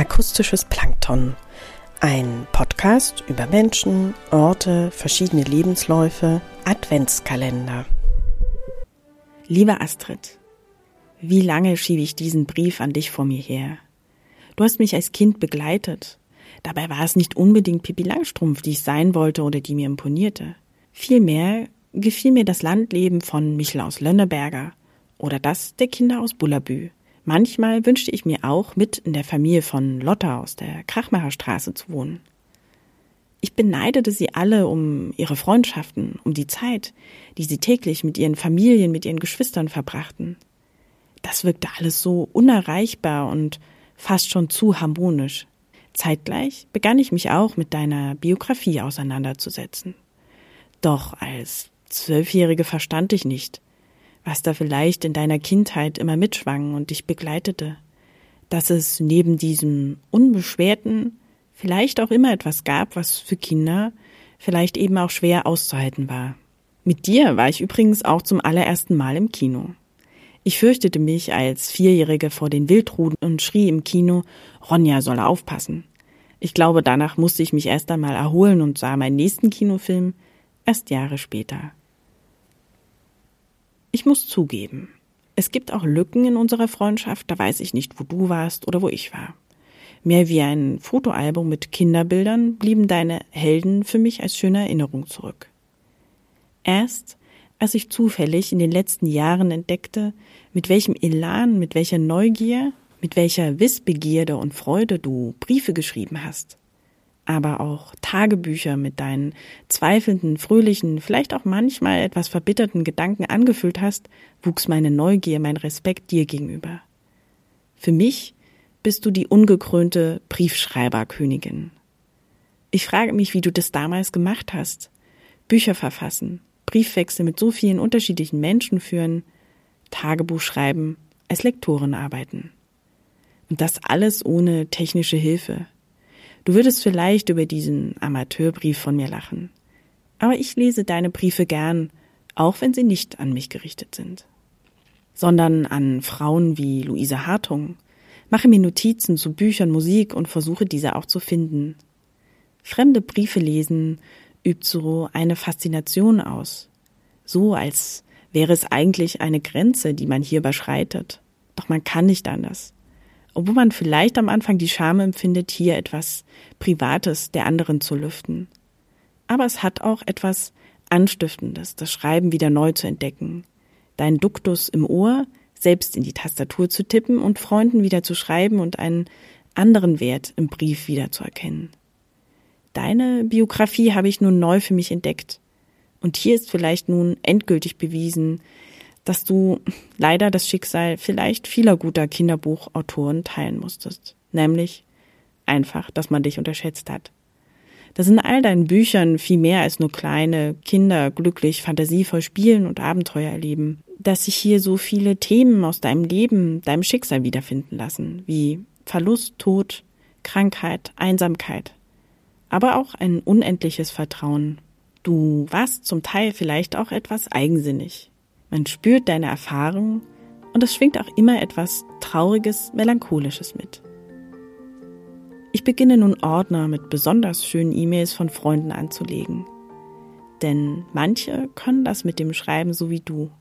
Akustisches Plankton. Ein Podcast über Menschen, Orte, verschiedene Lebensläufe, Adventskalender. Liebe Astrid, wie lange schiebe ich diesen Brief an dich vor mir her? Du hast mich als Kind begleitet. Dabei war es nicht unbedingt Pippi Langstrumpf, die ich sein wollte oder die mir imponierte. Vielmehr gefiel mir das Landleben von Michel aus Lönneberger oder das der Kinder aus Bullabü. Manchmal wünschte ich mir auch, mit in der Familie von Lotta aus der Krachmacherstraße zu wohnen. Ich beneidete sie alle um ihre Freundschaften, um die Zeit, die sie täglich mit ihren Familien, mit ihren Geschwistern verbrachten. Das wirkte alles so unerreichbar und fast schon zu harmonisch. Zeitgleich begann ich mich auch mit deiner Biografie auseinanderzusetzen. Doch als Zwölfjährige verstand ich nicht, was da vielleicht in deiner Kindheit immer mitschwang und dich begleitete, dass es neben diesem unbeschwerten vielleicht auch immer etwas gab, was für Kinder vielleicht eben auch schwer auszuhalten war. Mit dir war ich übrigens auch zum allerersten Mal im Kino. Ich fürchtete mich als Vierjährige vor den Wildruden und schrie im Kino, Ronja solle aufpassen. Ich glaube, danach musste ich mich erst einmal erholen und sah meinen nächsten Kinofilm erst Jahre später. Ich muss zugeben, es gibt auch Lücken in unserer Freundschaft, da weiß ich nicht, wo du warst oder wo ich war. Mehr wie ein Fotoalbum mit Kinderbildern blieben deine Helden für mich als schöne Erinnerung zurück. Erst als ich zufällig in den letzten Jahren entdeckte, mit welchem Elan, mit welcher Neugier, mit welcher Wissbegierde und Freude du Briefe geschrieben hast, aber auch Tagebücher mit deinen zweifelnden, fröhlichen, vielleicht auch manchmal etwas verbitterten Gedanken angefüllt hast, wuchs meine Neugier, mein Respekt dir gegenüber. Für mich bist du die ungekrönte Briefschreiberkönigin. Ich frage mich, wie du das damals gemacht hast. Bücher verfassen, Briefwechsel mit so vielen unterschiedlichen Menschen führen, Tagebuch schreiben, als Lektorin arbeiten. Und das alles ohne technische Hilfe, Du würdest vielleicht über diesen Amateurbrief von mir lachen. Aber ich lese deine Briefe gern, auch wenn sie nicht an mich gerichtet sind. Sondern an Frauen wie Luise Hartung, mache mir Notizen zu Büchern, Musik und versuche diese auch zu finden. Fremde Briefe lesen übt so eine Faszination aus. So als wäre es eigentlich eine Grenze, die man hier überschreitet. Doch man kann nicht anders obwohl man vielleicht am Anfang die Scham empfindet, hier etwas Privates der anderen zu lüften. Aber es hat auch etwas Anstiftendes, das Schreiben wieder neu zu entdecken, deinen Duktus im Ohr selbst in die Tastatur zu tippen und Freunden wieder zu schreiben und einen anderen Wert im Brief wiederzuerkennen. Deine Biografie habe ich nun neu für mich entdeckt. Und hier ist vielleicht nun endgültig bewiesen, dass du leider das Schicksal vielleicht vieler guter Kinderbuchautoren teilen musstest. Nämlich einfach, dass man dich unterschätzt hat. Dass in all deinen Büchern viel mehr als nur kleine Kinder glücklich, fantasievoll spielen und Abenteuer erleben. Dass sich hier so viele Themen aus deinem Leben, deinem Schicksal wiederfinden lassen, wie Verlust, Tod, Krankheit, Einsamkeit. Aber auch ein unendliches Vertrauen. Du warst zum Teil vielleicht auch etwas eigensinnig, man spürt deine Erfahrung und es schwingt auch immer etwas Trauriges, Melancholisches mit. Ich beginne nun Ordner mit besonders schönen E-Mails von Freunden anzulegen. Denn manche können das mit dem Schreiben so wie du.